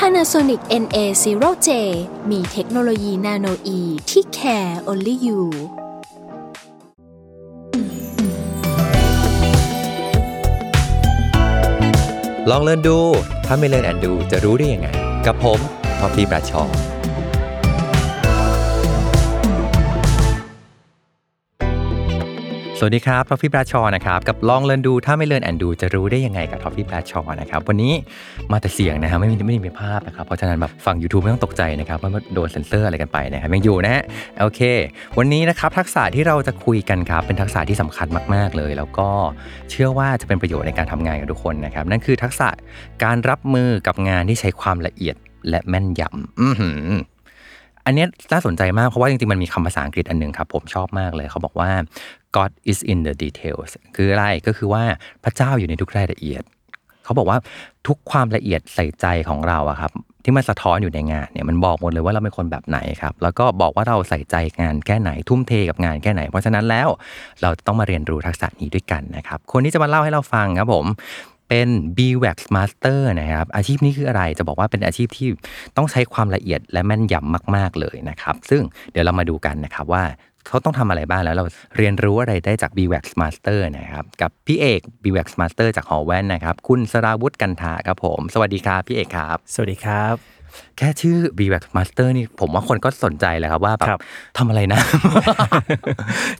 Panasonic NA0J มีเทคโนโลยี nanoe ที่ care only you ลอง Learn ดู ถ้าไม่ Learn and Do จะรู้ได้ยังไง กับผม ทอฟฟี่ แบรดชอว์ สวัสดีครับทอฟฟี่ แบรดชอว์นะครับ กับลอง Learn ดูถ้าไม่ Learn and Do จะรู้ได้ยังไงกับทอฟฟี่ แบรดชอว์นะครับ วันนี้มาแต่เสียงนะครับไม่มีไม่มีภาพนะครับ เพราะฉะนั้นแบบฟัง YouTube ไม่ต้องตกใจนะครับว่าโดนเซ็นเซอร์อะไรกันไปนะครับยังอยู่นะฮะโอเค วันนี้นะครับทักษะที่เราจะคุยกันครับเป็นทักษะที่สำคัญมากๆเลย แล้วก็เชื่อว่าจะเป็นประโยชน์ในการทำงานกับทุกคนนะครับนั่นคือทักษะการรับมือกับงานที่ใช้ความละเอียดและแม่นยำ อันนี้น่าสนใจมากเพราะว่าจริงๆ มันมีคำภาษาอังกฤษอันหนึ่งครับผมชอบมากเลยเขาบอกว่า God is in the details คืออะไรก็คือว่าพระเจ้าอยู่ในทุกรายละเอียด เขาบอกว่าทุกความละเอียดใส่ใจของเราอะครับที่มันสะท้อนอยู่ในงานเนี่ยมันบอกหมดเลยว่าเราเป็นคนแบบไหนครับ แล้วก็บอกว่าเราใส่ใจงานแค่ไหนทุ่มเทกับงานแค่ไหน เพราะฉะนั้นแล้วเราต้องมาเรียนรู้ทักษะนี้ด้วยกันนะครับคนที่จะมาเล่าให้เราฟังครับผม เป็น b w a x Master นะครับ อาชีพนี้คืออะไรจะบอกว่าเป็นอาชีพที่ต้องใช้ความละเอียดและแม่นยำมาก ๆ เลยนะครับ ซึ่งเดี๋ยวเรามาดูกันนะครับว่าเขาต้องทำอะไรบ้างแล้วเราเรียนรู้อะไรได้จาก b w a x Master นะครับ กับพี่เอก b w a x Master จากหอแว่นนะครับ คุณสราวุฒิกันทาครับผม สวัสดีครับพี่เอกครับ สวัสดีครับ แค่ชื่อ b w a x Master นี่ผมว่าคนก็สนใจเลยครับว่าแบครับบทำอะไรนะ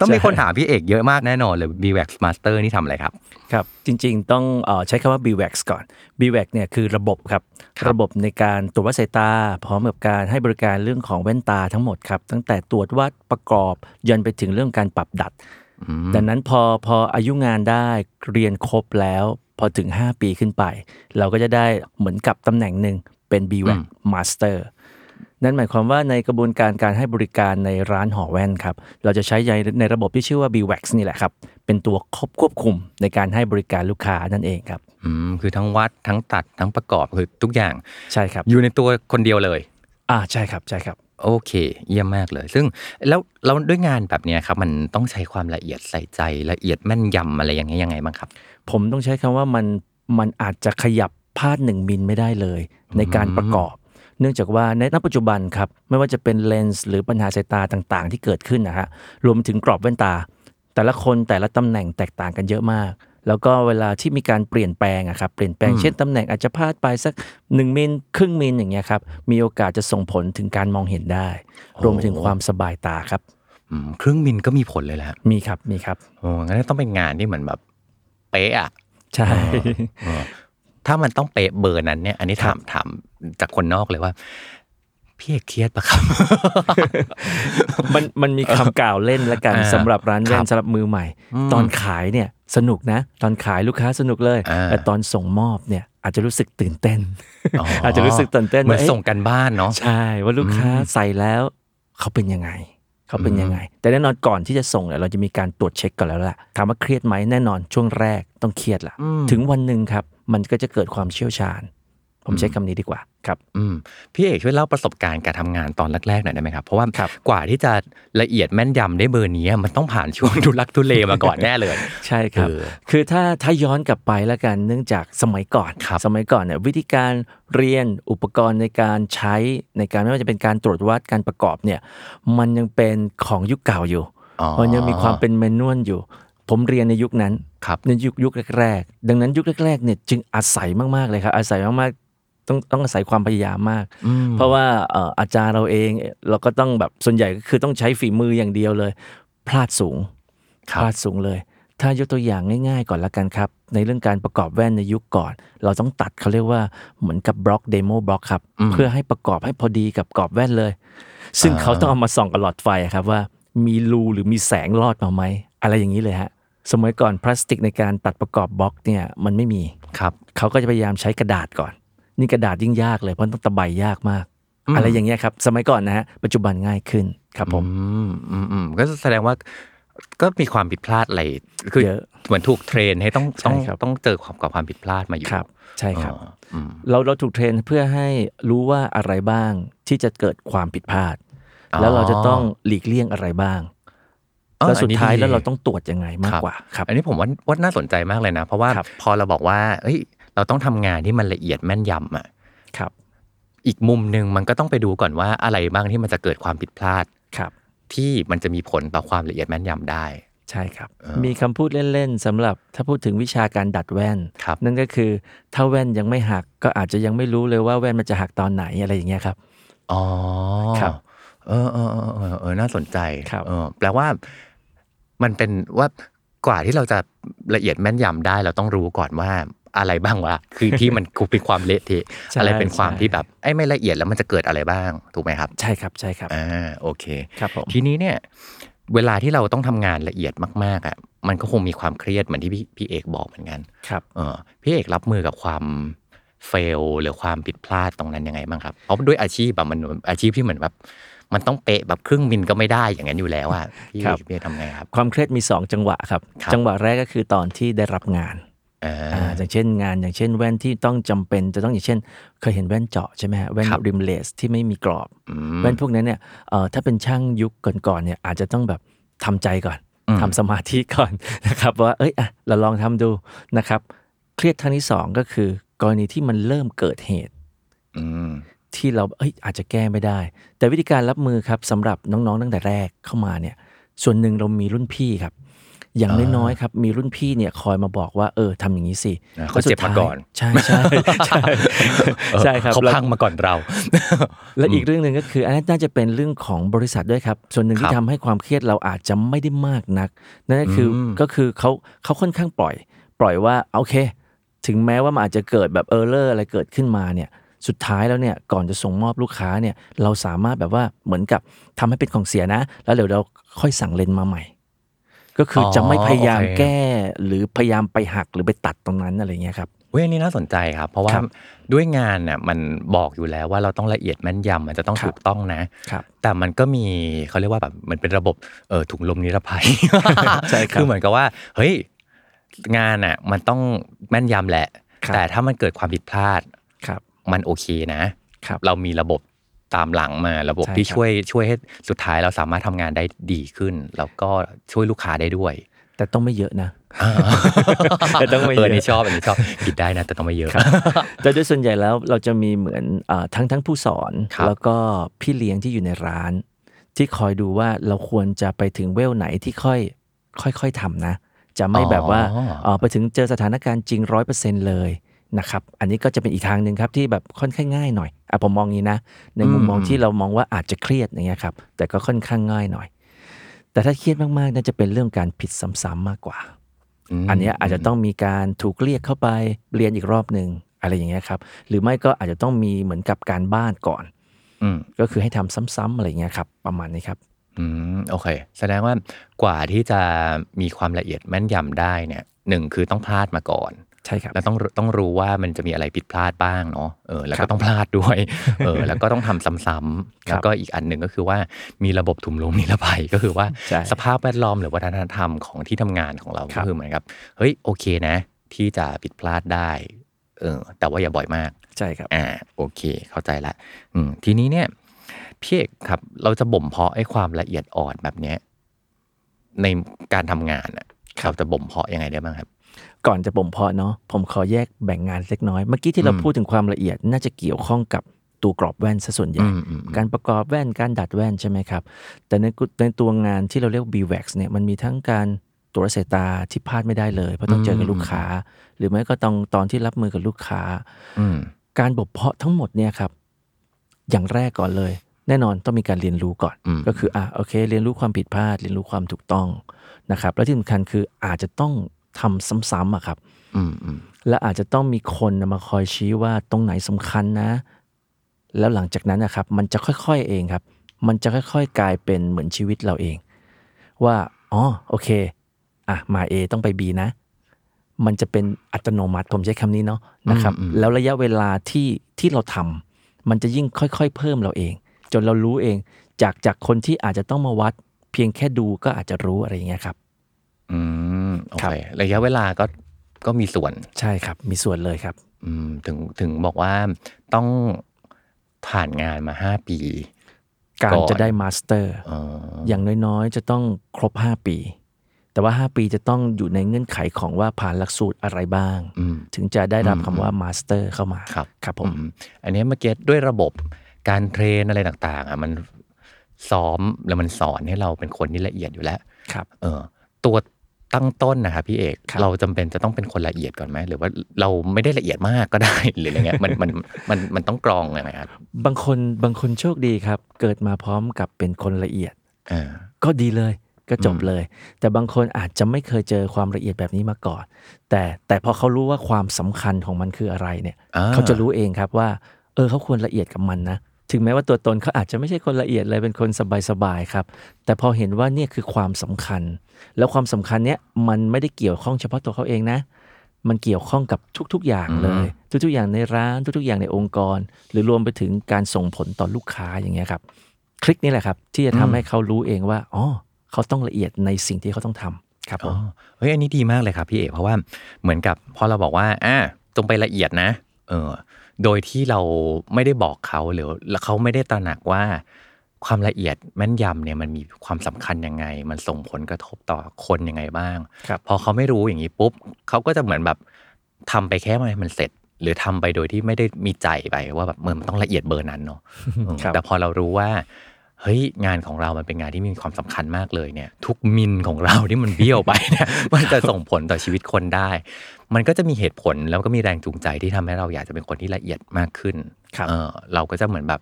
ต้องมีคนถามพี่เอกเยอะมากแน่นอนเลย b w a x Master นี่ทำอะไรครับ ครับ จริง ๆ ต้องเอ่อใช้คำว่า BWAX ก่อน BWAX เนี่ยคือระบบครับครับ ระบบในการตรวจวัดสายตา พร้อมกับการให้บริการเรื่องของแว่นตาทั้งหมดครับ ตั้งแต่ตรวจวัดประกอบยันไปถึงเรื่องการปรับดัด ดังนั้นพอพออายุงานได้เรียนครบแล้วพอถึง 5 ปีขึ้นไป เราก็จะได้เหมือนกับตำแหน่งหนึ่ง เป็น BWAX Master นั่นหมายความว่าในกระบวนการการให้บริการในร้านหอแว่นครับ เราจะใช้ในในระบบที่ชื่อว่า BWAX นี่แหละครับ เป็นตัวควบควบคุมในการให้บริการลูกค้านั่นเองครับอืมคือทั้งวัดทั้งตัดทั้งประกอบคือทุกอย่างใช่ครับ อยู่ในตัวคนเดียวเลย อ่าใช่ครับใช่ครับโอเค เยี่ยมมากเลย ซึ่งแล้วเราด้วยงานแบบเนี้ยครับ มันต้องใช้ความละเอียดใส่ใจละเอียดแม่นยำอะไรอย่างเงี้ยยังไงบ้างครับ ผมต้องใช้คำว่ามันมันอาจจะขยับ พลาดหนึ่งมิลไม่ได้เลย ในการประกอบ เนื่องจากว่าในณปัจจุบันครับไม่ว่าจะเป็นเลนส์หรือปัญหาสายตาต่างๆ ที่เกิดขึ้นนะฮะรวมถึงกรอบแว่นตา แต่ละคนแต่ละตำแหน่งแตกต่างกันเยอะมากแล้วก็เวลาที่มีการเปลี่ยนแปลงอะครับเปลี่ยนแปลงเช่นตำแหน่งอาจจะพลาดไปสัก 1มิลครึ่งมิลอย่างเงี้ยครับมีโอกาสจะส่งผลถึงการมองเห็นได้ รวมไปถึงความสบายตาครับอืมครึ่งมิลก็มีผลเลยแหละมีครับมีครับโอ้งั้นต้องเป็นงานที่เหมือนแบบเป๊ะอะใช่เออ ถ้ามันต้องเป๊ะเบอร์นั้นเนี่ย อันนี้ถามถามจากคนนอกเลยว่าพี่เอกเครียดปะครับ มันมันมีคำกล่าวเล่นละกันอ่าสำหรับร้านคแว่รันบสำหรับมือใหม่ ตอนขายเนี่ยสนุกนะ ตอนขายลูกค้าสนุกเลยอ่าแต่ตอนส่งมอบเนี่ย อาจจะรู้สึกตื่นเต้นอ๋อออาจจะรู้สึกตื่นเต้นเหมือนว่าอ๊ะส่งกันบ้านเนาะใช่ว่าลูกค้าใส่แล้วเขาเป็นยังไงเขาเป็นยังไง แต่แน่นอนก่อนที่จะส่งเนี่ยเราจะมีการตรวจเช็คก่อนแล้วแหละถามว่าเครียดไหมแน่นอนช่วงแรกต้องเครียดละถึงวันหนึ่งครับ มันก็จะเกิดความเชี่ยวชาญ ผมใช้คำนี้ดีกว่าครับอืมพี่เอกช่วยเล่าประสบการณ์การทำงานตอนแรกๆหน่อยได้ไหมครับ เพราะว่าครับกว่าที่จะละเอียดแม่นยำได้เบอร์นี้มันต้องผ่านช่วงทุลักทุเลมาก่อนแน่เลย ใช่ครับเออคือถ้าถ้าย้อนกลับไปแล้วกันเนื่องจากสมัยก่อนครับสมัยก่อนเนี่ยวิธีการเรียนอุปกรณ์ในการใช้ในการไม่ว่าจะเป็นการตรวจวัดการประกอบเนี่ยมันยังเป็นของยุคเก่าอยู่อ๋อมันยังมีความเป็นแมนนวลอยู่ ผมเรียนในยุคนั้นครับในยุคยุคแรกๆดังนั้นยุคแรกๆเนี่ยจึงอาศัยมากๆเลยครับอาศัยมากๆต้องต้องอาศัยความพยายามมาก เพราะว่าเอ่ออาจารย์เราเองเราก็ต้องแบบส่วนใหญ่ก็คือต้องใช้ฝีมืออย่างเดียวเลย พลาดสูงครับพลาดสูงเลย ถ้ายกตัวอย่างง่าย ๆ ก่อนละกันครับ ในเรื่องการประกอบแว่นในยุคก่อน เราต้องตัดเขาเรียกว่าเหมือนกับบล็อก demo block ครับเพื่อให้ประกอบให้พอดีกับกรอบแว่นเลย ซึ่งเขาต้องเอามาส่องกับหลอดไฟอะครับว่ามีรูหรือมีแสงลอดมาไหมอะไรอย่างนี้เลยฮะ สมัยก่อนพลาสติกในการตัดประกอบบล็อกเนี่ยมันไม่มีครับเขาก็จะพยายามใช้กระดาษก่อน นี่กระดาษยิ่งยากเลยเพราะต้องตะไบยากมากอืมอะไรอย่างเงี้ยครับ สมัยก่อนนะฮะปัจจุบันง่ายขึ้นครับผมอืมอืมอืมก็แสดงว่าก็มีความผิดพลาดอะไรคือเยอะเหมือนถูกเทรนให้ต้องใช่ต้องครับต้องเจอความกับความผิดพลาดมาอยู่ครับ ใช่ครับอ๋ออืมเราเราถูกเทรนเพื่อให้รู้ว่าอะไรบ้างที่จะเกิดความผิดพลาดอ๋อแล้วเราจะต้องหลีกเลี่ยงอะไรบ้างอ๋อ แล้วสุดอันนี้ท้ายดีแล้วเราต้องตรวจยังไงมากกว่าครับ อันนี้ผมว่าว่าน่าสนใจมากเลยนะ เพราะว่าครับพอเราบอกว่าเฮ้ยเราต้องทำงานที่มันละเอียดแม่นยำอะครับ อีกมุมหนึ่งมันก็ต้องไปดูก่อนว่าอะไรบ้างที่มันจะเกิดความผิดพลาดครับ ที่มันจะมีผลต่อความละเอียดแม่นยำได้ ใช่ครับเออมีคำพูดเล่นๆสำหรับถ้าพูดถึงวิชาการดัดแว่นครับนั่นก็คือถ้าแว่นยังไม่หักก็อาจจะยังไม่รู้เลยว่าแว่นมันจะหักตอนไหนอะไรอย่างเงี้ยครับอ๋อครับ เออเออเออเออเออน่าสนใจครับ เออแปลว่ามันเป็นว่ากว่าที่เราจะละเอียดแม่นยำได้ เราต้องรู้ก่อนว่าอะไรบ้างวะคือที่มันเป็นความเละเทะอะไรเป็นความที่แบบไอ้ไม่ละเอียดแล้วมันจะเกิดอะไรบ้างถูกไหมครับ ใช่ครับใช่ครับอ่าโอเคครับผมทีนี้เนี่ยเวลาที่เราต้องทำงานละเอียดมากๆอะมันก็คงมีความเครียดเหมือนที่พี่พี่เอกบอกเหมือนกันครับเออพี่เอกรับมือกับความเฟลหรือความผิดพลาดตรงนั้นยังไงบ้างครับเพราะด้วยอาชีพแบบมันอาชีพที่เหมือนแบบ มันต้องเป๊ะแบบครึ่งมิลก็ไม่ได้อย่างนั้นอยู่แล้วอะพี่ครัเอบกพี่เอกทำไงครับ ความเครียดมี 2 จังหวะครับครับ จังหวะแรกก็คือตอนที่ได้รับงานอ่าอ่าอย่างเช่นงานอย่างเช่นแว่นที่ต้องจำเป็นจะต้องอย่างเช่น เคยเห็นแว่นเจาะใช่ไหมฮะแว่นครับริมเลสที่ไม่มีกรอบอืมแว่นพวกนั้นเนี่ยเอ่อถ้าเป็นช่างยุคก่อนๆเนี่ยอาจจะต้องแบบทำใจก่อนอืมทำสมาธิก่อนนะครับว่าเอ้ยอะเราลองทำดูนะครับ เครียดครั้งที่สองก็คือกรณีที่มันเริ่มเกิดเหตุอืม ที่เราเอ้ยอาจจะแก้ไม่ได้ แต่วิธีการรับมือครับสำหรับน้องๆ ตั้งแต่แรกเข้ามาเนี่ย ส่วนหนึ่งเรามีรุ่นพี่ครับ อย่างอ่าน้อยๆครับ มีรุ่นพี่เนี่ยคอยมาบอกว่าเออทำอย่างนี้สินะเขาเจ็บมาก่อน ใช่ใช่ใช่ใช่ครับเขาแล้วพังมาก่อนเรา และอีกเรื่องหนึ่งก็คืออันนั้นน่าจะเป็นเรื่องของบริษัทด้วยครับ ส่วนหนึ่งคที่รับทำให้ความเครียดเราอาจจะไม่ได้มากนัก นั่นก็คืออมก็คือเขาเขาค่อนข้างปล่อย ปล่อยว่าโอเค ถึงแม้ว่ามันอาจจะเกิดแบบเออร์เลอร์อะไรเกิดขึ้นมาเนี่ย สุดท้ายแล้วเนี่ยก่อนจะส่งมอบลูกค้าเนี่ยเราสามารถแบบว่าเหมือนกับทำให้เป็นของเสียนะ แล้วเดี๋ยวเราค่อยสั่งเลนส์มาใหม่ ก็คือออจะไม่พยายามโอเคแก้หรือพยายามไปหักหรือไปตัดตรงนั้นอะไรเงี้ยครับเว้ยอันนี้น่าสนใจครับ เพราะว่าครับด้วยงานน่ะมันบอกอยู่แล้วว่าเราต้องละเอียดแม่นยำมันจะต้องครับถูกต้องนะครับแต่มันก็มีเขาเรียกว่าแบบมันเป็นระบบเออถุงลมนิรภัยใช่ครับคือเหมือนกับว่า เฮ้ยงานอะมันต้องแม่นยำแหละครับแต่ถ้ามันเกิดความผิดพลาดครับ มันโอเคนะครับเรามีระบบตามหลังมาระบบใช่ที่ครับ ช่วยช่วยให้สุดท้ายเราสามารถทำงานได้ดีขึ้น แล้วก็ช่วยลูกค้าได้ด้วย แต่ต้องไม่เยอะนะ แต่ต้องไม่เอเยออะอันนี้ชอบอันนี้ชอบผิดได้นะ แต่ต้องไม่เยอะ แต่โดยส่วนใหญ่แล้วเราจะมีเหมือนอาทั้งทั้งผู้สอน ครับ แล้วก็พี่เลี้ยงที่อยู่ในร้าน ที่คอยดูว่าเราควรจะไปถึงเวลไหนที่ค่อยค่อยๆทำนะ จะไม่แบบว่าอ๋อ เอ่อไปถึงเจอสถานการณ์จริงร้อยเปอร์เซ็นเลย นะครับ อันนี้ก็จะเป็นอีกทางหนึ่งครับที่แบบค่อนข้างง่ายหน่อยอะผมมองงี้นะ ในมุมมองอืมที่เรามองว่าอาจจะเครียดอย่างเงี้ยครับ แต่ก็ค่อนข้างง่ายหน่อย แต่ถ้าเครียดมากๆน่าจะเป็นเรื่องการผิดซ้ำๆมากกว่ามอันเนี้ยอาจจะต้องมีการถูกเรียกเข้าไปเรียนอีกรอบหนึ่งอะไรอย่างเงี้ยครับ หรือไม่ก็อาจจะต้องมีเหมือนกับการบ้านก่อนอืมก็คือให้ทำซ้ำๆอะไรอย่างเงี้ยครับ ประมาณนี้ครับอืมโอเค แสดงว่ากว่าที่จะมีความละเอียดแม่นยำได้เนี่ยหนึ่งคือต้องพลาดมาก่อน ใช่ครับแล้วต้องต้องรู้ว่ามันจะมีอะไรผิดพลาดบ้างเนาะเออแล้วครัก็บต้องพลาดด้วยเออแล้วก็ต้องทำซ้ำๆครับแล้วก็อีกอันหนึ่งก็คือว่ามีระบบถุงลมนิรภัยก็คือว่าใช่สภาพแวดล้อมหรือวัฒนธรรมของที่ทำงานของเราครัก็บคือเหมือนกับเฮ้ยโอเคนะ ที่จะผิดพลาดได้เออแต่ว่าอย่าบ่อยมากใช่ครับอ่าโอเค เข้าใจละอืมทีนี้เนี่ยพี่เอกครับ เราจะบ่มเพาะไอ้ความละเอียดอ่อนแบบเนี้ยในการทำงานอะครับเราจะบ่มเพาะยังไงได้บ้างครับ ก่อนจะบ่มเพาะเนาะผมขอแยกแบ่งงานเล็กน้อย เมื่อกี้ที่เราอืมพูดถึงความละเอียดน่าจะเกี่ยวข้องกับตัวกรอบแว่นซะส่วนใหญ่อืมอืมอืมการประกอบแว่นการดัดแว่นใช่ไหมครับ แต่ในกุในตัวงานที่เราเรียก BWAX เนี่ยมันมีทั้งการตรวจสายตาที่พลาดไม่ได้เลย เพราะต้องเจอกับลูกค้า หรือไม่ก็ต้องตอนที่รับมือกับลูกค้าอืมการบ่มเพาะทั้งหมดเนี่ยครับ อย่างแรกก่อนเลย แน่นอนต้องมีการเรียนรู้ก่อนอืมก็คืออะโอเค เรียนรู้ความผิดพลาด เรียนรู้ความถูกต้องนะครับ และที่สำคัญคืออาจจะต้อง ทำซ้ำๆอะครับอืมอืมและอาจจะต้องมีคนมาคอยชี้ว่าตรงไหนสำคัญนะ แล้วหลังจากนั้นนะครับ มันจะค่อยๆเองครับ มันจะค่อยๆ กลายเป็นเหมือนชีวิตเราเอง ว่าอ๋อโอเคอะมา A ต้องไป B นะ มันจะเป็นอัตโนมัติผมใช้คำนี้เนาะนะครับ แล้วระยะเวลาที่ที่เราทำมันจะยิ่งค่อยๆ เพิ่มเราเอง จนเรารู้เอง จากจากคนที่อาจจะต้องมาวัด เพียงแค่ดูก็อาจจะรู้อะไรอย่างเงี้ยครับ อืม โอครัเคบระยะเวลาก็ก็มีส่วนใช่ครับ มีส่วนเลยครับ อืมถึงถึงบอกว่าต้องผ่านงานมาห้าปี การก่อนจะได้ Master อ๋ออย่างน้อยๆ จะต้องครบ5ปี แต่ว่า5ปีจะต้องอยู่ในเงื่อนไขของว่าผ่านหลักสูตรอะไรบ้างอืมถึงจะได้รับอืมคำว่า Master เข้ามาครับครับผมอือันนี้เมื่อกี้ด้วยระบบการ train อะไรต่างๆอะมันซ้อมแล้วมันสอนให้เราเป็นคนที่ละเอียดอยู่แล้วครับ เออตัว ตั้งต้นนะครับพี่เอกครับเราจำเป็นจะต้องเป็นคนละเอียดก่อนไหมหรือว่าเราไม่ได้ละเอียดมากก็ได้หรืออะไรเงี้ยมันมันมันมันต้องกรองยังไงครับบางคนบางคนโชคดีครับ เกิดมาพร้อมกับเป็นคนละเอียดอ่าก็ดีเลยก็จบอืมเลย แต่บางคนอาจจะไม่เคยเจอความละเอียดแบบนี้มาก่อน แต่แต่พอเขารู้ว่าความสำคัญของมันคืออะไรเนี่ยอ่เขาจะรู้เองครับว่า เออเขาควรละเอียดกับมันนะ ถึงแม้ว่าตัวตนเขาอาจจะไม่ใช่คนละเอียดเลยเป็นคนสบายๆครับ แต่พอเห็นว่าเนี่ยคือความสำคัญ แล้วความสำคัญเนี้ยมันไม่ได้เกี่ยวข้องเฉพาะตัวเขาเองนะ มันเกี่ยวข้องกับทุกๆอย่างเลย ทุกๆอย่างในร้านทุกๆอย่างในองค์กร หรือรวมไปถึงการส่งผลต่อลูกค้าอย่างเงี้ยครับ คลิกนี่แหละครับ ที่จะทำให้เขารู้เองว่าอ๋อเขาต้องละเอียดในสิ่งที่เขาต้องทำครับผอ๋อมเฮ้ยอันนี้ดีมากเลยครับพี่เอกเพราะว่าเหมือนกับพอเราบอกว่าอ่าจงไปละเอียดนะ เออ โดยที่เราไม่ได้บอกเขาหรือแล้วเขาไม่ได้ตระหนักว่า ความละเอียดแม่นยำเนี่ยมันมีความสำคัญยังไง มันส่งผลกระทบต่อคนยังไงบ้างครับพอเขาไม่รู้อย่างนี้ปุ๊บเขาก็จะเหมือนแบบทำไปแค่ให้มันเสร็จ หรือทำไปโดยที่ไม่ได้มีใจไปว่าแบบมันต้องละเอียดเบอร์นั้นเนาะเออครับแต่พอเรารู้ว่า เฮ้ยงานของเรามันเป็นงานที่มีความสำคัญมากเลยเนี่ย ทุกมิลของเราที่มันเบี้ยวไปเนี่ยมันจะส่งผลต่อชีวิตคนได้ มันก็จะมีเหตุผลแล้วก็มีแรงจูงใจที่ทำให้เราอยากจะเป็นคนที่ละเอียดมากขึ้นครับเออเราก็จะเหมือนแบบ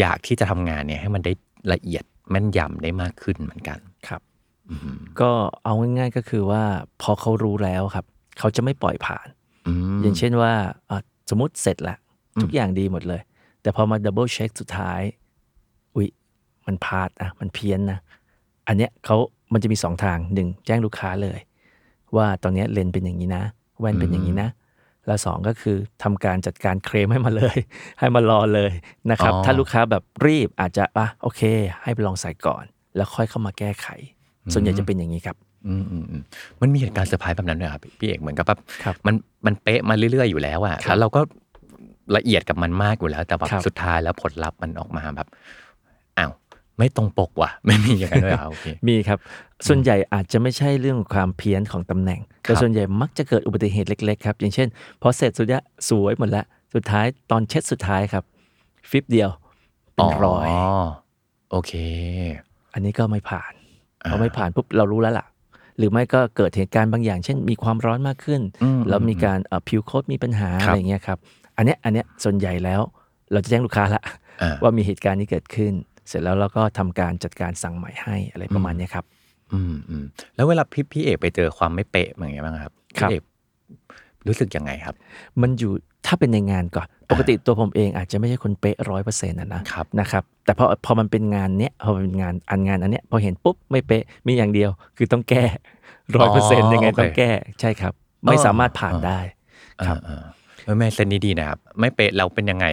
อยากที่จะทำงานเนี่ยให้มันได้ละเอียดแม่นยำได้มากขึ้นเหมือนกันครับอืมก็เอาง่ายๆก็คือว่าพอเขารู้แล้วครับ เขาจะไม่ปล่อยผ่านอืมอย่างเช่นว่าอะสมมติเสร็จละอืมทุกอย่างดีหมดเลย แต่พอมา double check สุดท้ายอุ๊ย มันพลาดนะมันเพี้ยนนะอันเนี้ยเขามันจะมีสองทางหนึ่งแจ้งลูกค้าเลย ว่าตอนเนี้ยเลนส์เป็นอย่างนี้นะ แว่นเป็นอย่างนี้นะแล้วสองก็คือทำการจัดการเคลมให้มาเลย ให้มารอเลยนะครับอ๋อถ้าลูกค้าแบบรีบอาจจะอะโอเค ให้ไปลองใส่ก่อน แล้วค่อยเข้ามาแก้ไข ส่วนใหญ่จะเป็นอย่างนี้ครับอืมอืมอืมมันมีเหตุการณ์เซอร์ไพรส์แบบนั้นด้วยครับพี่เอกเหมือนกับแบบครับมันมันเป๊ะมาเรื่อยๆอยู่แล้วอะครับแล้วเราก็ละเอียดกับมันมากอยู่แล้ว แต่แบบครับสุดท้ายแล้วผลลัพธ์มันออกมาแบบอ้าว ไม่ตรงปกว่ะ ไม่มีอย่างนั้นด้วยเหรอโอเคมีครับ ส่วนใหญ่อาจจะไม่ใช่เรื่องความเพี้ยนของตำแหน่ง แต่ครับส่วนใหญ่มักจะเกิดอุบัติเหตุเล็กๆครับ อย่างเช่น พอเสร็จสุดยะสวยหมดแล้วสุดท้ายตอนเช็ดสุดท้ายครับ ฟิปเดียวเป็นรอยโอเค อันนี้ก็ไม่ผ่านอ่าพอไม่ผ่านปุ๊บเรารู้แล้วล่ะ หรือไม่ก็เกิดเหตุการณ์บางอย่าง เช่น มีความร้อนมากขึ้นอืมแล้วมีการเอ่อผิวโคตมีปัญหาครับอะไรอย่างเงี้ยครับ อันเนี้ยอันเนี้ยส่วนใหญ่แล้ว เราจะแจ้งลูกค้าละอ่าว่ามีเหตุการณ์นี้เกิดขึ้น เสร็จแล้วเราก็ทำการจัดการสั่งใหม่ให้อะไรประมาณเนี้ยครับ อืมอืมแล้วเวลาพี่พี่เอกไปเจอความไม่เป๊ะอย่างเงี้ยบ้างครับครับพี่เอกรู้สึกยังไงครับ มันอยู่ถ้าเป็นในงานก่อนปกติตัวผมเองอาจจะไม่ใช่คนเป๊ะร้อยเปอร์เซ็นต์นะนะครับนะครับ แต่พอพอมันเป็นงานเนี้ยพอมันเป็นงานอันงานอันเนี้ยพอเห็นปุ๊บไม่เป๊ะมีอย่างเดียว คือต้องแก้ร้อยเปอร์เซ็นต์ยังไงโอเคต้องแก้ใช่ครับ ไม่สามารถผ่านอ่าได้ ครับอ่าๆเออแม่เซนนี้ดีนะครับ ไม่เป๊ะเราเป็นยังไง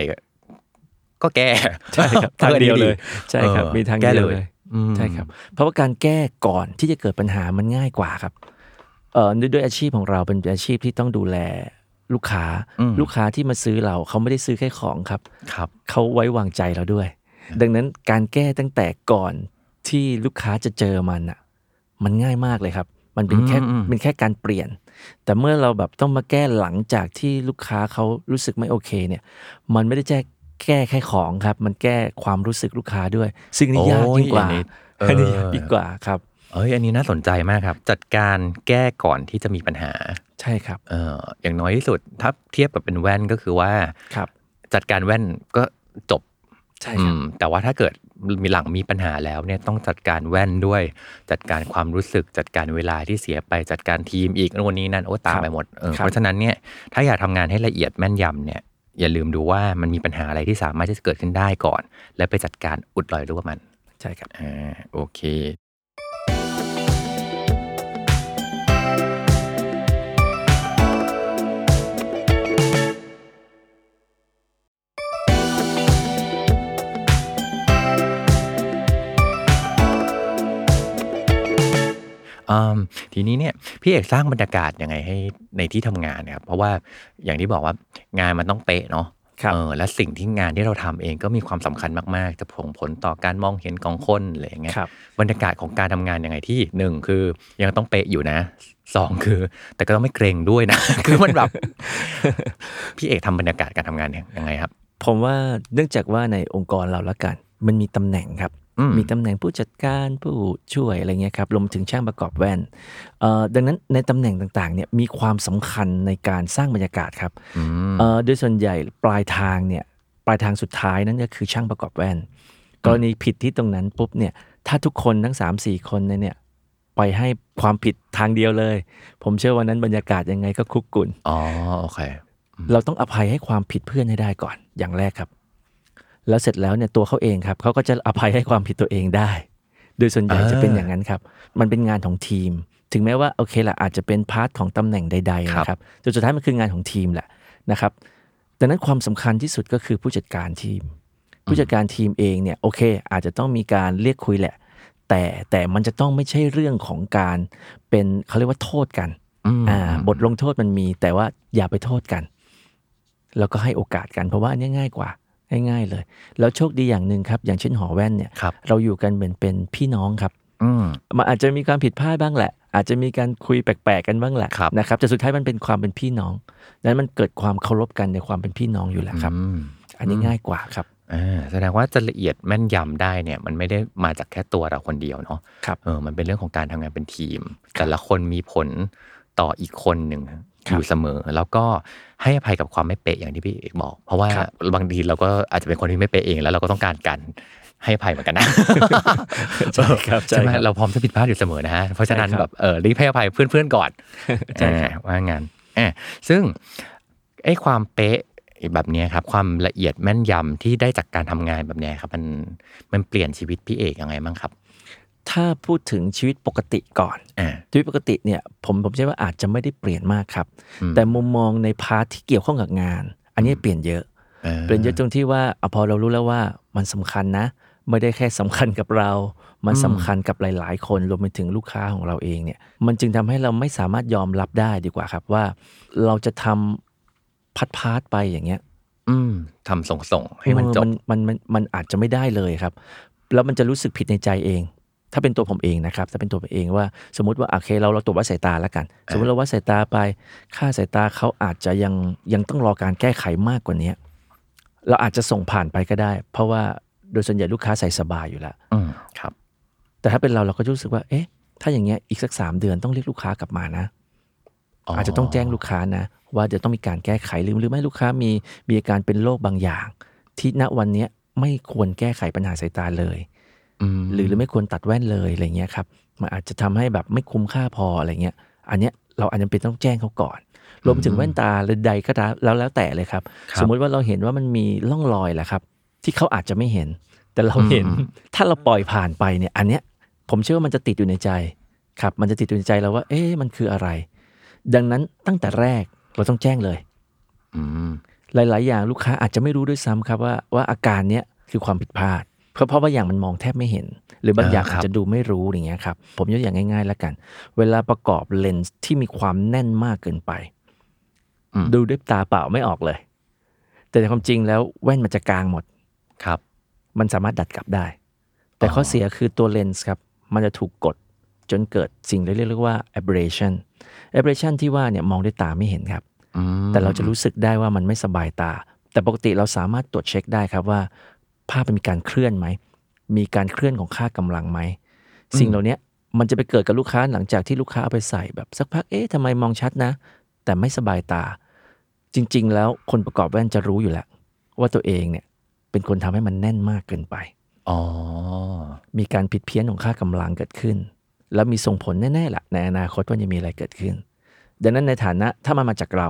ก็แก้ใช่ครับทางเดียวเลย ใช่ครับออมีทางแก้เดียวเลยอืมใช่ครับ เพราะว่าการแก้ก่อนที่จะเกิดปัญหามันง่ายกว่าครับเอ่อด้วยด้วยอาชีพของเราเป็นอาชีพที่ต้องดูแลลูกค้าอืมลูกค้าที่มาซื้อเราเขาไม่ได้ซื้อแค่ของครับครับเขาไว้วางใจเราด้วย ดังนั้นการแก้ตั้งแต่ก่อนที่ลูกค้าจะเจอมันอะ มันง่ายมากเลยครับ มันเป็นแค่อืมอืมเป็นแค่การเปลี่ยน แต่เมื่อเราแบบต้องมาแก้หลังจากที่ลูกค้าเขารู้สึกไม่โอเค เนี่ย มันไม่ได้แค่ แก้แค่ของครับ มันแก้ความรู้สึกลูกค้าด้วย ซึ่งนี่ยากยิ่งกว่าโอ้ยอันนี้เออยากยิ่งกว่าครับเอ้ยอันนี้น่าสนใจมากครับ จัดการแก้ก่อนที่จะมีปัญหา ใช่ครับเอออย่างน้อยที่สุดถ้าเทียบกับเป็นแว่นก็คือว่าครับจัดการแว่นก็จบใช่อืครับมแต่ว่าถ้าเกิดมีหลังมีปัญหาแล้วเนี่ยต้องจัดการแว่นด้วย จัดการความรู้สึกจัดการเวลาที่เสียไปจัดการทีมอีกโน่นนี้นั่นโอ้ตามครับไปหมดเออครับเพราะฉะนั้นเนี่ยถ้าอยากทำงานให้ละเอียดแม่นยำเนี่ย อย่าลืมดูว่ามันมีปัญหาอะไรที่สามารถที่จะเกิดขึ้นได้ก่อน และไปจัดการอุดรอยรั่วมัน ใช่ครับ อ่า โอเค ทีนี้เนี่ยพี่เอกสร้างบรรยากาศยังไงให้ในที่ทำงานเนี่ยครับเพราะว่าอย่างที่บอกว่างานมันต้องเป๊ะเนาะครับเออและสิ่งที่งานที่เราทำเองก็มีความสำคัญมากๆ จะส่งผลต่อการมองเห็นของคนอะไรอย่างเงี้ยครับบรรยากาศของการทำงานยังไงที่หนึ่งคือยังต้องเป๊ะอยู่นะสองคือ แต่ก็ต้องไม่เกรงด้วยนะ คือมันแบบพี่เอกทำบรรยากาศการทำงานเนี่ยยังไงครับ ผมว่าเนื่องจากว่าในองค์กรเราละกัน มันมีตำแหน่งครับอื มมีตำแหน่งผู้จัดการผู้ช่วยอะไรเงี้ยครับรวมถึงช่างประกอบแว่นเอ่อดังนั้นในตำแหน่งต่างๆเนี่ยมีความสำคัญในการสร้างบรรยากาศครับอืมเอ่อโดยส่วนใหญ่ปลายทางเนี่ยปลายทางสุดท้ายนั่นก็คือช่างประกอบแว่น กรณีผิดที่ตรงนั้นปุ๊บเนี่ยถ้าทุกคนทั้ง 3 4 คนเนี่ยไปให้ความผิดทางเดียวเลย ผมเชื่อวันนั้นบรรยากาศยังไงก็คุกกุ่นอ๋อโอเคเราต้องอภัยให้ความผิดเพื่อนให้ได้ก่อนอย่างแรกครับ แล้วเสร็จแล้วเนี่ยตัวเขาเองครับเขาก็จะอภัยให้ความผิดตัวเองได้ โดยส่วนใหญ่อ่าจะเป็นอย่างนั้นครับ มันเป็นงานของทีม ถึงแม้ว่าโอเคละอาจจะเป็น part ของตำแหน่งใดๆครับนะครับจนสุดท้ายมันคืองานของทีมแหละนะครับดังนั้นความสำคัญที่สุดก็คือผู้จัดการทีม ผู้จัดการทีมเองเนี่ยโอเค อาจจะต้องมีการเรียกคุยแหละ แต่แต่มันจะต้องไม่ใช่เรื่องของการเป็นเขาเรียกว่าโทษกันอืมอ่าบทลงโทษมันมีแต่ว่าอย่าไปโทษกัน แล้วก็ให้โอกาสกันเพราะว่าอันนี้ง่ายกว่า ง่ายๆเลย แล้วโชคดีอย่างหนึ่งครับ อย่างเช่นหอแว่นเนี่ยครับเราอยู่กันเหมือนเป็นพี่น้องครับอืมมันอาจจะมีความผิดพลาดบ้างแหละ อาจจะมีการคุยแปลกๆกันบ้างแหละครับนะครับแต่สุดท้ายมันเป็นความเป็นพี่น้องดังนั้นมันเกิดความเคารพกันในความเป็นพี่น้องอยู่แล้วครับอืมอันนี้ง่ายกว่าครับอ่าแสดงว่าจะละเอียดแม่นยำได้เนี่ยมันไม่ได้มาจากแค่ตัวเราคนเดียวเนาะครับเออมันเป็นเรื่องของการทำงานเป็นทีม แต่ละคนมีผลต่ออีกคนหนึ่งครับ อยู่เสมอ แล้วก็ให้อภัยกับความไม่เป๊ะอย่างที่พี่เอกบอก เพราะว่าครับบางทีเราก็อาจจะเป็นคนที่ไม่เป๊ะเองแล้วเราก็ต้องการการให้อภัยเหมือนกันนะใช่ครับใช่ไหมใช่ครับเราพร้อมจะผิดพลาดอยู่เสมอนะฮะเพราะฉะนั้นใช่ครับแบบเออรีบให้อภัยเพื่อนๆก่อนใช่ครับอ่าว่างั้นอ่าซึ่งไอ้ความเป๊ะแบบเนี้ยครับ ความละเอียดแม่นยำที่ได้จากการทำงานแบบเนี้ยครับ มันมันเปลี่ยนชีวิตพี่เอกยังไงบ้างครับ ถ้าพูดถึงชีวิตปกติก่อนอ่าชีวิตปกติเนี่ยผมผมเชื่อว่าอาจจะไม่ได้เปลี่ยนมากครับอืมแต่มุมมองใน part ที่เกี่ยวข้องกับงาน อันนี้เปลี่ยนเยอะ เปลี่ยนเยอะตรงที่ว่าอะพอเรารู้แล้วว่ามันสำคัญนะ ไม่ได้แค่สำคัญกับเรา มันสำคัญกับหลาย ๆ คนรวมไปถึงลูกค้าของเราเองเนี่ยมันจึงทำให้เราไม่สามารถยอมรับได้ดีกว่าครับว่า เราจะทำพัดพาร์ทไปอย่างเงี้ย อืมทำส่งส่งๆให้มันจบเออมันมันมันอาจจะไม่ได้เลยครับ แล้วมันจะรู้สึกผิดในใจเอง ถ้าเป็นตัวผมเองนะครับถ้าเป็นตัวผมเองว่าสมมติว่าโอเคเราเราตรวจวัดสายตาแล้วกัน สมมติเราวัดสายตาไปค่าสายตาเขาอาจจะยังยังต้องรอการแก้ไขมากกว่านี้เราอาจจะส่งผ่านไปก็ได้ เพราะว่าโดยส่วนใหญ่ลูกค้าใส่สบายอยู่แล้วอืมครับ แต่ถ้าเป็นเราเราก็จะรู้สึกว่า เอ๊ะ ถ้าอย่างเงี้ยอีกสักสามเดือนต้องเรียกลูกค้ากลับมานะอ๋อออาจจะต้องแจ้งลูกค้านะ ว่าเดี๋ยวต้องมีการแก้ไขหรือหรือไม่ลูกค้ามีมีอาการเป็นโรคบางอย่าง ที่ณวันเนี้ยไม่ควรแก้ไขปัญหาสายตาเลยอืม หรือหรือไม่ควรตัดแว่นเลยอะไรเงี้ยครับมันอาจจะทำให้แบบไม่คุ้มค่าพออะไรเงี้ย อันเนี้ยเราอาจจะเป็นต้องแจ้งเขาก่อน รวมไปถึงแว่นตาหรือใดก็ตามแล้วแล้วแต่เลยครับครับ สมมุติว่าเราเห็นว่ามันมีร่องรอยแหละครับ ที่เขาอาจจะไม่เห็น แต่เราเห็นอืมถ้าเราปล่อยผ่านไปเนี่ย อันเนี้ยผมเชื่อว่ามันจะติดอยู่ในใจครับ มันจะติดอยู่ในใจเราว่า เอ๊ะมันคืออะไร ดังนั้นตั้งแต่แรกเราต้องแจ้งเลยอืมหลาย ๆ อย่างลูกค้าอาจจะไม่รู้ด้วยซ้ำครับว่าว่าอาการเนี้ยคือความผิดพลาด เพราะเพราะว่าอย่างมันมองแทบไม่เห็น หรือบางอย่างอ่าครัอาบจจะดูไม่รู้อย่างเงี้ยครับผมยกอย่างง่ายๆแล้วกัน เวลาประกอบเลนส์ที่มีความแน่นมากเกินไปอืมดูด้วยตาเปล่าไม่ออกเลย แต่ในความจริงแล้วแว่นมันจะกลางหมดครับ มันสามารถดัดกลับได้ แต่อ๋อข้อเสียคือตัวเลนส์ครับมันจะถูกกดจนเกิดสิ่งที่เรียกว่า aberration aberration ที่ว่าเนี่ยมองด้วยตาไม่เห็นครับอืมแต่เราจะรู้สึกได้ว่ามันไม่สบายตา แต่ปกติเราสามารถตรวจเช็คได้ครับว่า ภาพมันมีการเคลื่อนไหม มีการเคลื่อนของค่ากำลังไหม สิ่งเหล่านี้มันจะไปเกิดกับลูกค้าหลังจากที่ลูกค้าเอาไปใส่แบบสักพัก เอ๊ะทำไมมองชัดนะ แต่ไม่สบายตา จริง ๆ แล้วคนประกอบแว่นจะรู้อยู่แล้ว ว่าตัวเองเนี่ยเป็นคนทำให้มันแน่นมากเกินไป อ๋อ มีการผิดเพี้ยนของค่ากำลังเกิดขึ้น แล้วมีส่งผลแน่ๆแหละในอนาคตว่าจะมีอะไรเกิดขึ้น ดังนั้นในฐานะถ้ามันมาจากเรา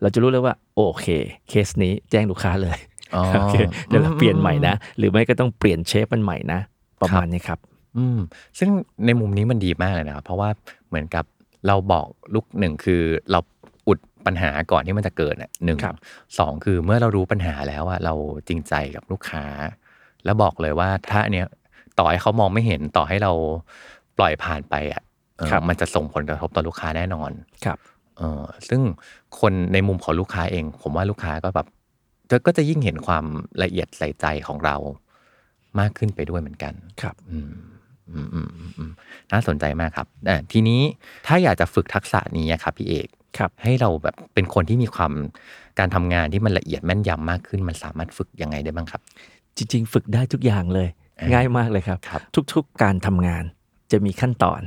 เราจะรู้เลยว่า โอเค เคสนี้แจ้งลูกค้าเลยอ๋อ โอเคเดี๋ยวเราเปลี่ยนใหม่นะ หรือไม่ก็ต้องเปลี่ยนเชฟมันใหม่นะ ประมาณนี้ครับอืมซึ่งในมุมนี้มันดีมากเลยนะครับ เพราะว่าเหมือนกับเราบอกลูกหนึ่งคือเราอุดปัญหาก่อนที่มันจะเกิดน่ะหนึ่งครับสองคือเมื่อเรารู้ปัญหาแล้วอะเราจริงใจกับลูกค้า แล้วบอกเลยว่าถ้าอันเนี้ยต่อให้เขามองไม่เห็นต่อให้เราปล่อยผ่านไปอะเออครับมันจะส่งผลกระทบต่อลูกค้าแน่นอนครับเออซึ่งคนในมุมของลูกค้าเอง ผมว่าลูกค้าก็แบบจะ ก็จะยิ่งเห็นความละเอียดใส่ใจของเรามากขึ้นไปด้วยเหมือนกัน ครับ อืมอืมอืมอืมอืมน่าสนใจมากครับอะทีนี้ถ้าอยากจะฝึกทักษะนี้อะครับพี่เอกครับให้เราแบบเป็นคนที่มีความการทำงานที่มันละเอียดแม่นยำมากขึ้น มันสามารถฝึกยังไงได้บ้างครับ จริง ๆ ฝึกได้ทุกอย่างเลยอ่าง่ายมากเลยครับครับทุก ๆ การทำงานจะมีขั้นตอน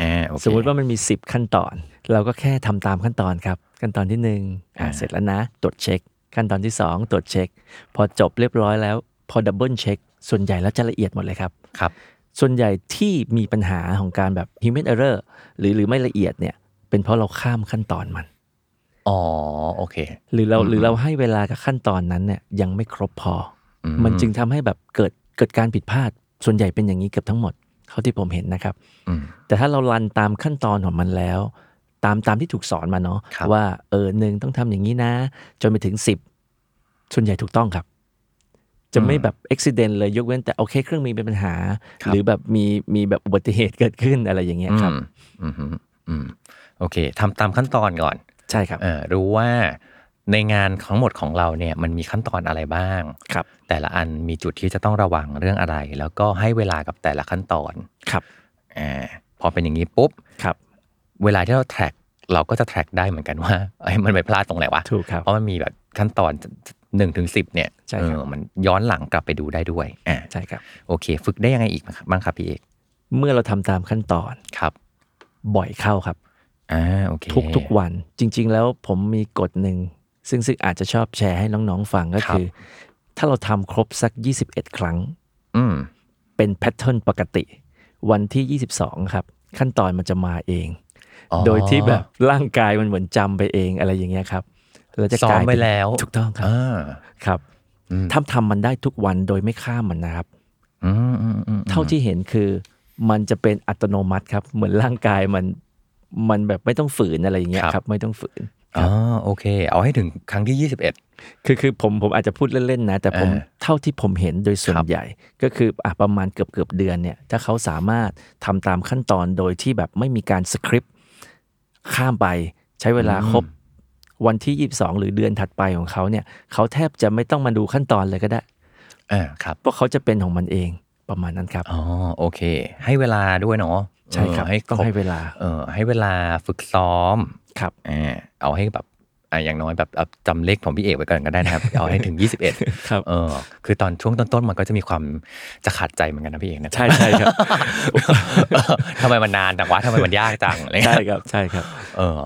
อ่าโอเคสมมุติว่ามันมี 10 ขั้นตอน เราก็แค่ทำตามขั้นตอนครับ ขั้นตอนที่1อ่าอ่าเสร็จแล้วนะตรวจเช็ค ขั้นตอนที่ 2 ตรวจเช็ค พอจบเรียบร้อยแล้ว พอ double check ส่วนใหญ่แล้วจะละเอียดหมดเลยครับครับ ส่วนใหญ่ที่มีปัญหาของการแบบ human error หรือหรือไม่ละเอียดเนี่ยเป็นเพราะเราข้ามขั้นตอนมันอ๋อโอเค หรือเราอืมหรือเราให้เวลากับขั้นตอนนั้นเนี่ยยังไม่ครบพออืมันจึงทำให้แบบเกิดเกิดการผิดพลาด ส่วนใหญ่เป็นอย่างนี้เกือบทั้งหมดเท่าที่ผมเห็นนะครับอืมแต่ถ้าเรา run ตามขั้นตอนของมันแล้ว ตามตามที่ถูกสอนมาเนาะครับว่าเออหนึ่งต้องทำอย่างนี้นะ จนไปถึงสิบส่วนใหญ่ถูกต้องครับจะไม่แบบอุบิเหตุเลยยกเว้นแต่โอเคเครื่องมีเป็นปัญหาครับหรือแบบมีมีแบบอุบัติเหตุเกิดขึ้นอะไรอย่างเงี้ยครับอืมอืมอืมอืมโอเคทำตามขั้นตอนก่อน ใช่ครับเออรู้ว่าในงานทั้งหมดของเราเนี่ยมันมีขั้นตอนอะไรบ้างครับ แต่ละอันมีจุดที่จะต้องระวังเรื่องอะไร แล้วก็ให้เวลากับแต่ละขั้นตอนครับอ่าพอเป็นอย่างนี้ปุ๊บครับ เวลาที่เราแทร็กเราก็จะแทร็กได้เหมือนกันว่าเอ้ยมันไปพลาดตรงไหนวะถูกครับเพราะมันมีแบบขั้นตอนหนึ่งถึงสิบเนี่ยใช่เอครับอมันย้อนหลังกลับไปดูได้ด้วยอ่าใช่ครับโอเค ฝึกได้ยังไงอีกบ้างครับพี่เอกเมื่อเราทำตามขั้นตอนครับ บ่อยเข้าครับอ่าโอเคทุกทุกวันจริง ๆ แล้วผมมีกฎหนึ่งซึ่งซึ่งอาจจะชอบแชร์ให้น้องๆฟังก็คือ ถ้าเราทำครบสัก 21 ครั้ง อืมเป็นแพทเทิร์นปกติ วันที่ 22 ครับ ขั้นตอนมันจะมาเองอ๋อ โดยที่แบบร่างกายมันเหมือนจำไปเองอะไรอย่างเงี้ยครับเราจะซ้อกลามยไปเป็นแล้วถูกต้องครับอ่าครับอืมถ้าทำมันได้ทุกวันโดยไม่ข้ามมันนะครับอืมอืมอืมเท่าที่เห็นคือ มันจะเป็นอัตโนมัติครับ เหมือนร่างกายมันมันแบบไม่ต้องฝืนอะไรอย่างเงี้ยครับ ไม่ต้องฝืนคอ๋รัอบโอเค เอาให้ถึงครั้งที่ 21 คือคือผมผมอาจจะพูดเล่นๆนะ แต่ผมเออเท่าที่ผมเห็นโดยส่วคนรับใหญ่ ก็คืออะประมาณเกือบเกือบเดือนเนี่ย ถ้าเขาสามารถทำตามขั้นตอนโดยที่แบบไม่มีการสคริปต์ ข้ามไปใช้เวลาครบวันที่ 22 หรือเดือนถัดไปของเขาเนี่ย เขาแทบจะไม่ต้องมาดูขั้นตอนเลยก็ได้อ่าครับเพราะเขาจะเป็นของมันเองประมาณนั้นครับอ๋อโอเค ให้เวลาด้วยเนาะใช่ครับเให้ต้องครบให้เวลาเออให้เวลาฝึกซ้อมครับอ่าเอาให้แบบ อ่าอย่างน้อยแบบเอาจำเลขของพี่เอกไว้ก่อนก็ได้นะครับ เอาให้ถึง 21ครับเออคือตอนช่วงต้นๆมันก็จะมีความจะขัดใจเหมือนกันนะพี่เอกนะใช่ใช่ครับเออทำไมมันนานจังวะทำไมมันยากจังอะไรเงี้ยใช่ครับใช่ครับ เออ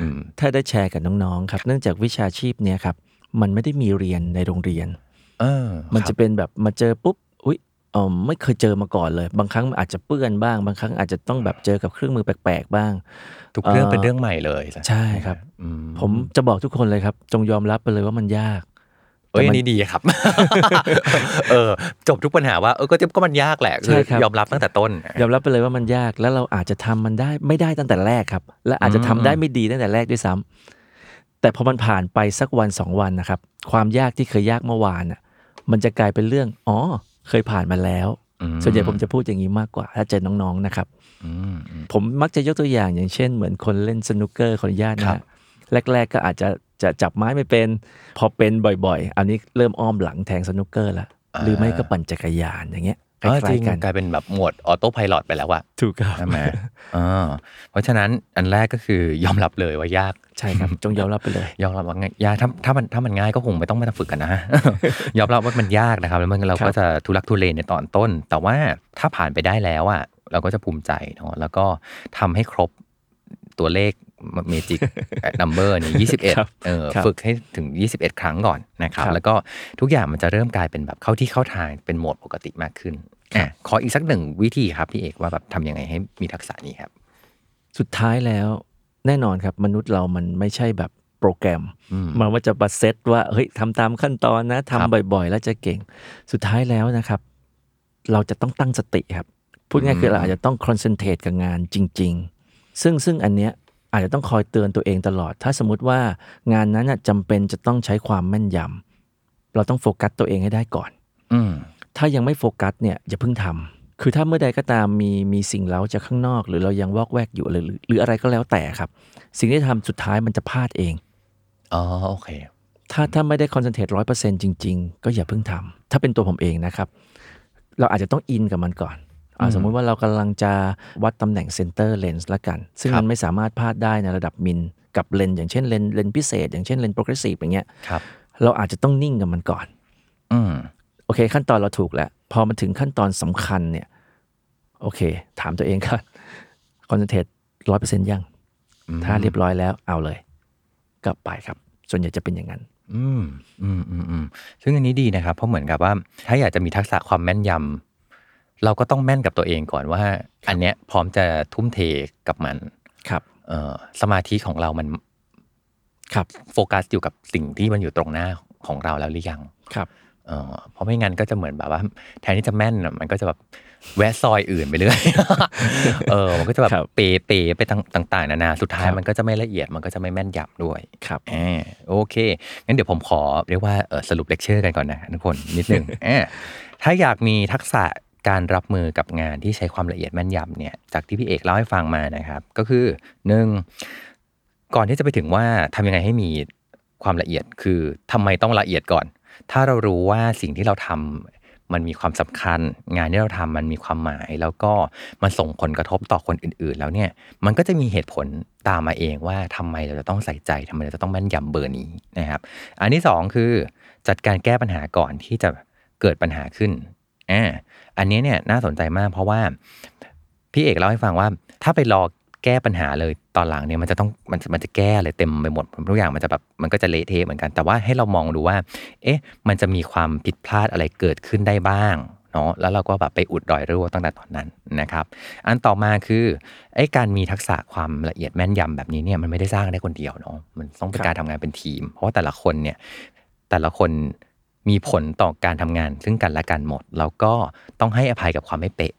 อืมถ้าได้แชร์กับน้องๆครับ เนื่องจากวิชาชีพเนี้ยครับ มันไม่ได้มีเรียนในโรงเรียนเออมันครับจะเป็นแบบมาเจอปุ๊บอุ้ย เออไม่เคยเจอมาก่อนเลย บางครั้งมันอาจจะเปื้อนบ้าง บางครั้งอาจจะต้องแบบเจอกับเครื่องมือแปลกๆบ้าง ทุกเรื่องเอ่อเป็นเรื่องใหม่เลยใช่ครับอืผมจะบอกทุกคนเลยครับ จงยอมรับไปเลยว่ามันยากเอ้ยแต่อัมันนนี้ดีครับ เออ จบทุกปัญหาว่าเออก็จะก็มันยากแหละใช่ครับยอมรับตั้งแต่ต้น ยอมรับไปเลยว่ามันยากแล้วเราอาจจะทำมันได้ไม่ได้ตั้งแต่แรกครับ และอาจจะทำได้ไม่ดีตั้งแต่แรกด้วยซ้ำแต่พอมันผ่านไปสักวันสองวันนะครับ ความยากที่เคยยากเมื่อวานอะ มันจะกลายเป็นเรื่องอ๋อ เคยผ่านมาแล้วอืมส่วนใหญ่ผมจะพูดอย่างนี้มากกว่า ถ้าเจอน้องๆนะครับอืมอืมผมมักจะยกตัวอย่างอย่างเช่น เหมือนคนเล่นสนุกเกอร์ขออนุญาตนะครัฮะบแรก ๆ ก็อาจจะจะจับไม้ไม่เป็น พอเป็นบ่อยๆ อันนี้เริ่มอ้อมหลังแทงสนุกเกอร์ละหรือไม่ก็ปั่นจักรยานอย่างเงี้ย คเออล้าจริยงๆกันกลายเป็นแบบหมวดออโต้พายロไปแล้วอะถูกครับใช่ไหมอ่าเพราะฉะนั้นอันแรกก็คือยอมรับเลยว่ายากใช่ครับจงยอมรับไปเลย ยอมรับว่าง่ายยากถ้าถ้ามันถ้ามันง่ายก็คงไม่ต้องมาฝึกกันนะยอมรับว่ามันยากนะครับแล้วมันเราครับก็จะทุลักทุเลในตอนต้น แต่ว่าถ้าผ่านไปได้แล้วอะเราก็จะภูมิใจเนาะแล้วก็ทำให้ครบตัวเลข เมจิกนัมเบอร์นี่ยี่สิบเอ็ดครับเออครับฝึกให้ถึง21ครั้งก่อนนะครับครับ แล้วก็ทุกอย่างมันจะเริ่มกลายเป็นแบบเข้าที่เข้าทางเป็นโหมดปกติมากขึ้นอะขออีกสักหนึ่งวิธีครับพี่เอกว่าแบบทำยังไงให้มีทักษะนี้ครับ สุดท้ายแล้วแน่นอนครับ มนุษย์เรามันไม่ใช่แบบโปรแกรมอืมมันว่าจะบัเซตว่าเฮ้ยทำตามขั้นตอนนะครับทำบ่อยๆ แล้วจะเก่ง สุดท้ายแล้วนะครับ เราจะต้องตั้งสติครับ พูดง่ายคือเราอาจจะต้อง concentrate กับงานจริง ๆ ซึ่งซึ่งอันเนี้ย อาจจะต้องคอยเตือนตัวเองตลอด ถ้าสมมติว่างานนั้นน่ะจำเป็นจะต้องใช้ความแม่นยำเราต้องโฟกัสตัวเองให้ได้ก่อน อืมถ้ายังไม่โฟกัสเนี่ยอย่าเพิ่งทำคือถ้าเมื่อใดก็ตามมีมีสิ่งเร้าจากข้างนอก หรือเรายังวอกแวกอยู่หรือหรือหรืออะไรก็แล้วแต่ครับ สิ่งที่ทำสุดท้ายมันจะพลาดเองอ๋อโอเคถ้าถ้าไม่ได้ concentrate ร้อยเปอร์เซ็นต์จริง ๆ ก็อย่าเพิ่งทำถ้าเป็นตัวผมเองนะครับ เราอาจจะต้องอินกับมันก่อนอา สมมุติว่าเรากำลังจะวัดตำแหน่ง center เลนส์ละกัน ซึ่งครับมันไม่สามารถพลาดได้ในระดับมิลกับเลนส์อย่างเช่นเลนส์เลนส์พิเศษ อย่างเช่นเลนส์โปรเกรสซีฟอย่างเงี้ยครับเราอาจจะต้องนิ่งกับมันก่อนอืมโอเค ขั้นตอนเราถูกแล้ว พอมาถึงขั้นตอนสำคัญเนี่ย โอเค ถามตัวเองก่อนคอนเซนเทรตร้อยเปอร์เซ็นต์ยัง ถ้าเรียบร้อยแล้วเอาเลย กลับไปครับ ส่วนใหญ่จะเป็นอย่างนั้นอืมอืมอืมอืมซึ่งอันนี้ดีนะครับ เพราะเหมือนกับว่า ถ้าอยากจะมีทักษะความแม่นยำ เราก็ต้องแม่นกับตัวเองก่อนว่า อันเนี้ยพร้อมจะทุ่มเทกับมันครับเอ่อสมาธิของเรามันครับโฟกัสอยู่กับสิ่งที่มันอยู่ตรงหน้าของเราแล้วหรือยังครับเออเพราะไม่งั้นก็จะเหมือนแบบว่า แทนที่จะแม่นอะมันก็จะแบบแวะซอยอื่นไปเรื่อยเออมันก็จะแบบครับเปเปไปต่างๆนานาสุดท้ายครับมันก็จะไม่ละเอียดมันก็จะไม่แม่นยำด้วยครับอ่าโอเคงั้นเดี๋ยวผมขอเรียกว่าเอ่อสรุปเลคเชอร์กันก่อนนะทุกคนนิดนึงอ่าถ้าอยากมีทักษะ การรับมือกับงานที่ใช้ความละเอียดแม่นยำเนี่ยจากที่พี่เอกเล่าให้ฟังมานะครับ ก็คือหนึ่งก่อนที่จะไปถึงว่าทำยังไงให้มีความละเอียดคือทำไมต้องละเอียดก่อน ถ้าเรารู้ว่าสิ่งที่เราทำมันมีความสำคัญ งานที่เราทำมันมีความหมาย แล้วก็มันส่งผลกระทบต่อคนอื่น ๆ แล้วเนี่ยมันก็จะมีเหตุผลตามมาเองว่าทำไมเราจะต้องใส่ใจทำไมเราจะต้องแม่นยำเบอร์นี้นะครับ อันที่สองคือจัดการแก้ปัญหาก่อนที่จะเกิดปัญหาขึ้น อ่าอันนี้เนี่ยน่าสนใจมากเพราะว่าพี่เอกเล่าให้ฟังว่า ถ้าไปรอแก้ปัญหาเลยตอนหลังเนี่ยมันจะต้องมันมันจะแก้เลยเต็มไปหมดทุกอย่างมันจะแบบมันก็จะเละเทะเหมือนกัน แต่ว่าให้เรามองดูว่า เอ๊ะ มันจะมีความผิดพลาดอะไรเกิดขึ้นได้บ้างเนาะแล้วเราก็แบบไปอุดรอยรั่วตั้งแต่ตอนนั้นนะครับ อันต่อมาคือไอ้การมีทักษะความละเอียดแม่นยำแบบนี้เนี่ยมันไม่ได้สร้างได้คนเดียวเนาะมันต้องเป็นครับการทำงานเป็นทีม เพราะว่าแต่ละคนเนี่ยแต่ละคน มีผลต่อการทำงาน ซึ่งกันและกันหมด แล้วก็ต้องให้อภัยกับความไม่เป๊ะ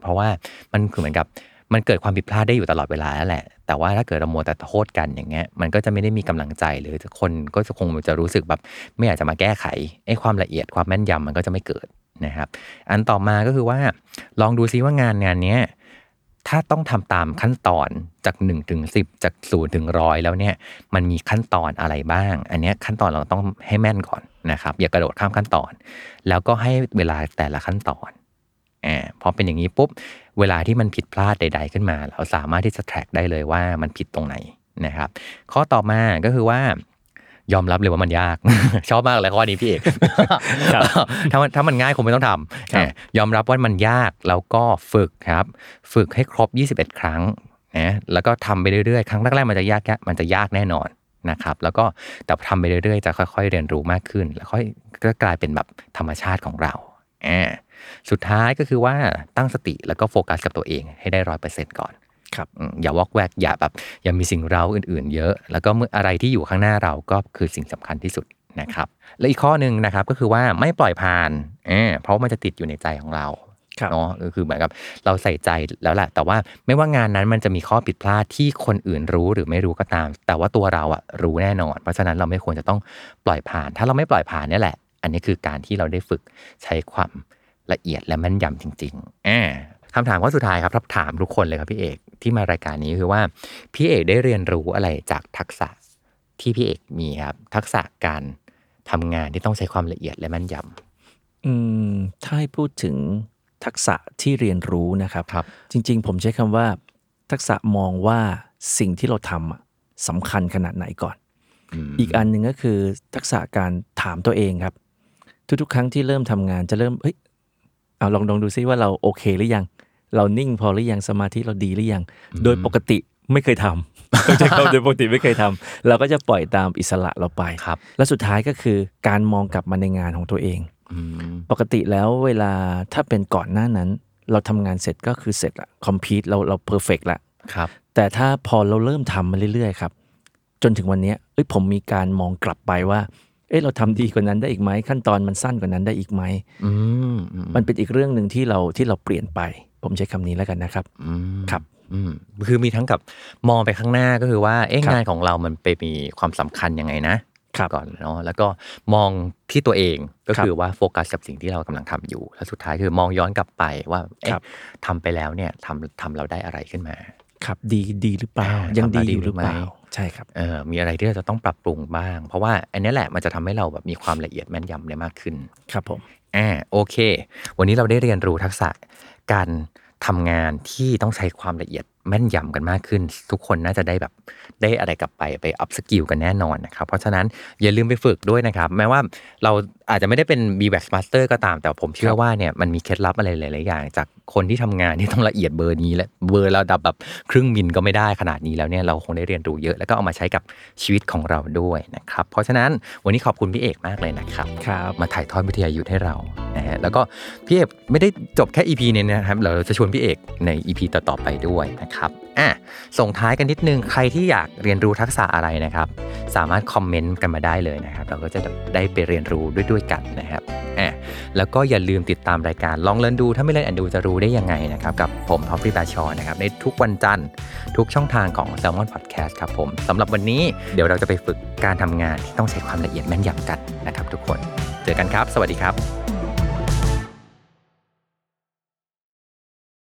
เพราะว่ามันคือเหมือนกับมันเกิดความผิดพลาดได้อยู่ตลอดเวลาแล้วแหละ แต่ว่าถ้าเกิดเราโมแต่โทษกันอย่างเงี้ย มันก็จะไม่ได้มีกำลังใจหรือคนก็จะคงจะรู้สึกแบบไม่อยากจะมาแก้ไขไอ้ความละเอียดความแม่นยำมันก็จะไม่เกิดนะครับ อันต่อมาก็คือว่าลองดูซิว่างานงานเนี้ย ถ้าต้องทำตามขั้นตอนจาก1นถึงสิจากศูนย์ถึงร้อยแล้วเนี่ยมันมีขั้นตอนอะไรบ้าง อันนี้ขั้นตอนเราต้องให้แม่นก่อนนะครับ อย่ากระโดดข้ามขั้นตอน แล้วก็ให้เวลาแต่ละขั้นตอนอ่าพอเป็นอย่างนี้ปุ๊บเวลาที่มันผิดพลาดใด ๆ ขึ้นมา เราสามารถที่จะ track ได้เลยว่ามันผิดตรงไหนนะครับ ข้อต่อมาก็คือว่า ยอมรับเลยว่ามันยาก ชอบมากเลยข้อนี้พี่เอกครับถ้ามันถ้ามันง่ายคงไม่ต้องทำครับอะยอมรับว่ามันยากแล้วก็ฝึกครับ ฝึกให้ครบ 21 ครั้งนะแล้วก็ทำไปเรื่อยๆ ครั้งแรกๆมันจะยากมันจะยากแน่นอนนะครับ แล้วก็แต่ทำไปเรื่อยๆ จะค่อย ๆ เรียนรู้มากขึ้น แล้วค่อยก็กลายเป็นแบบธรรมชาติของเราอ่าสุดท้ายก็คือว่าตั้งสติแล้วก็โฟกัสกับตัวเองให้ได้ร้อยเปอร์เซ็นต์ก่อน ครับอืมอย่าวอกแวกอย่าแบบอย่ามีสิ่งเร้าอื่น ๆ เยอะ แล้วก็เมื่ออะไรที่อยู่ข้างหน้าเราก็คือสิ่งสำคัญที่สุดนะครับ และอีกข้อหนึ่งนะครับก็คือว่าไม่ปล่อยผ่านเออเพราะมันจะติดอยู่ในใจของเราครับเนาะก็คือเหมือนกับเราใส่ใจแล้วแหละแต่ว่าไม่ว่างานนั้นมันจะมีข้อผิดพลาดที่คนอื่นรู้หรือไม่รู้ก็ตาม แต่ว่าตัวเราอะรู้แน่นอน เพราะฉะนั้นเราไม่ควรจะต้องปล่อยผ่าน ถ้าเราไม่ปล่อยผ่านเนี่ยแหละ อันนี้คือการที่เราได้ฝึกใช้ความละเอียดและแม่นยำจริงๆอ่า คำถามข้อสุดท้ายครับรับถามทุกคนเลยครับพี่เอกที่มารายการนี้คือว่าพี่เอกได้เรียนรู้อะไรจากทักษะที่พี่เอกมีครับ ทักษะการทำงานที่ต้องใช้ความละเอียดและแม่นยำอืมถ้าให้พูดถึงทักษะที่เรียนรู้นะครับครับจริง ๆ ผมใช้คำว่า ทักษะมองว่าสิ่งที่เราทำอะสำคัญขนาดไหนก่อน อีกอันหนึ่งก็คือทักษะการถามตัวเองครับ ทุกๆ ครั้งที่เริ่มทำงานจะเริ่มเฮ้ย เอาลองลองดูซิว่าเราโอเคหรือยัง เรานิ่งพอหรือยังสมาธิเราดีหรือยัง โดยปกติไม่เคยทำต้องใช้คำโดยปกติไม่เคยทำเราก็จะปล่อยตามอิสระเราไปครับ และสุดท้ายก็คือการมองกลับมาในงานของตัวเองอืมปกติแล้วเวลาถ้าเป็นก่อนหน้านั้น เราทำงานเสร็จก็คือเสร็จละคอมพิวเราเราเพอร์เฟกละครับ แต่ถ้าพอเราเริ่มทำมาเรื่อยๆครับ จนถึงวันเนี้ยเอ้ยผมมีการมองกลับไปว่า เอ้ยเราทำดีกว่านั้นได้อีกไหมขั้นตอนมันสั้นกว่านั้นได้อีกไหมอืมอืมมันเป็นอีกเรื่องหนึ่งที่เราที่เราเปลี่ยนไป ผมใช้คำนี้แล้วกันนะครับอืมครับอืมคือมีทั้งกับมองไปข้างหน้าก็คือว่าเอ๊ะครับงานของเรามันไปมีความสำคัญยังไงนะครับก่อนเนาะแล้วก็มองที่ตัวเองก็ครับคือว่าโฟกัสกับสิ่งที่เรากำลังทำอยู่ แล้วสุดท้ายคือมองย้อนกลับไปว่าเอ๊ะครับทำไปแล้วเนี่ยทำทำเราได้อะไรขึ้นมา ครับดีดีหรือเปล่าอ่ายังดีทำมาดีอยู่หรือเปล่าหรือไม่ใช่ครับเออมีอะไรที่เราจะต้องปรับปรุงบ้าง เพราะว่าอันนี้แหละมันจะทำให้เราแบบมีความละเอียดแม่นยำได้มากขึ้น ครับผมอ่าโอเค วันนี้เราได้เรียนรู้ทักษะการ ทำงานที่ต้องใช้ความละเอียดแม่นยำกันมากขึ้น ทุกคนน่าจะได้แบบได้อะไรกลับไปไป upskill กันแน่นอนนะครับ เพราะฉะนั้นอย่าลืมไปฝึกด้วยนะครับ แม้ว่าเราอาจจะไม่ได้เป็น b w a x Master ก็ตาม แต่ผมเชื่อว่าเนี่ยมันมีเคล็ดลับอะไรหลาย ๆ อย่าง จากคนที่ทำงานที่ต้องละเอียดเบอร์นี้และเบอร์ระดับแบบครึ่งมิลก็ไม่ได้ขนาดนี้แล้วเนี่ยเราคงได้เรียนรู้เยอะแล้วก็เอามาใช้กับชีวิตของเราด้วยนะครับเพราะฉะนั้นวันนี้ขอบคุณพี่เอกมากเลยนะครับครับมาถ่ายทอดวิทยายุทธให้เรานะฮะแล้วก็พี่เอกไม่ได้จบแค่ EP นี้นะครับเราจะชวนพี่เอกใน EP ต่อๆไปด้วยนะครับอะส่งท้ายกันนิดนึงใครที่อยากเรียนรู้ทักษะอะไรนะครับ สามารถคอมเมนต์กันมาได้เลยนะครับ เราก็จะได้ไปเรียนรู้ด้วยด้วยกันนะครับอะแล้วก็อย่าลืมติดตามรายการลอง Learn ดูถ้าไม่ learn and do จะรู้ได้ยังไงนะครับ กับผมท็อปปี้บาชอนะครับในทุกวันจันทร์ทุกช่องทางของ Salmon Podcast ครับผมสำหรับวันนี้เดี๋ยวเราจะไปฝึกการทำงานที่ต้องใช้ความละเอียดแม่นยำกันนะครับ ทุกคนเจอกันครับ สวัสดีครับ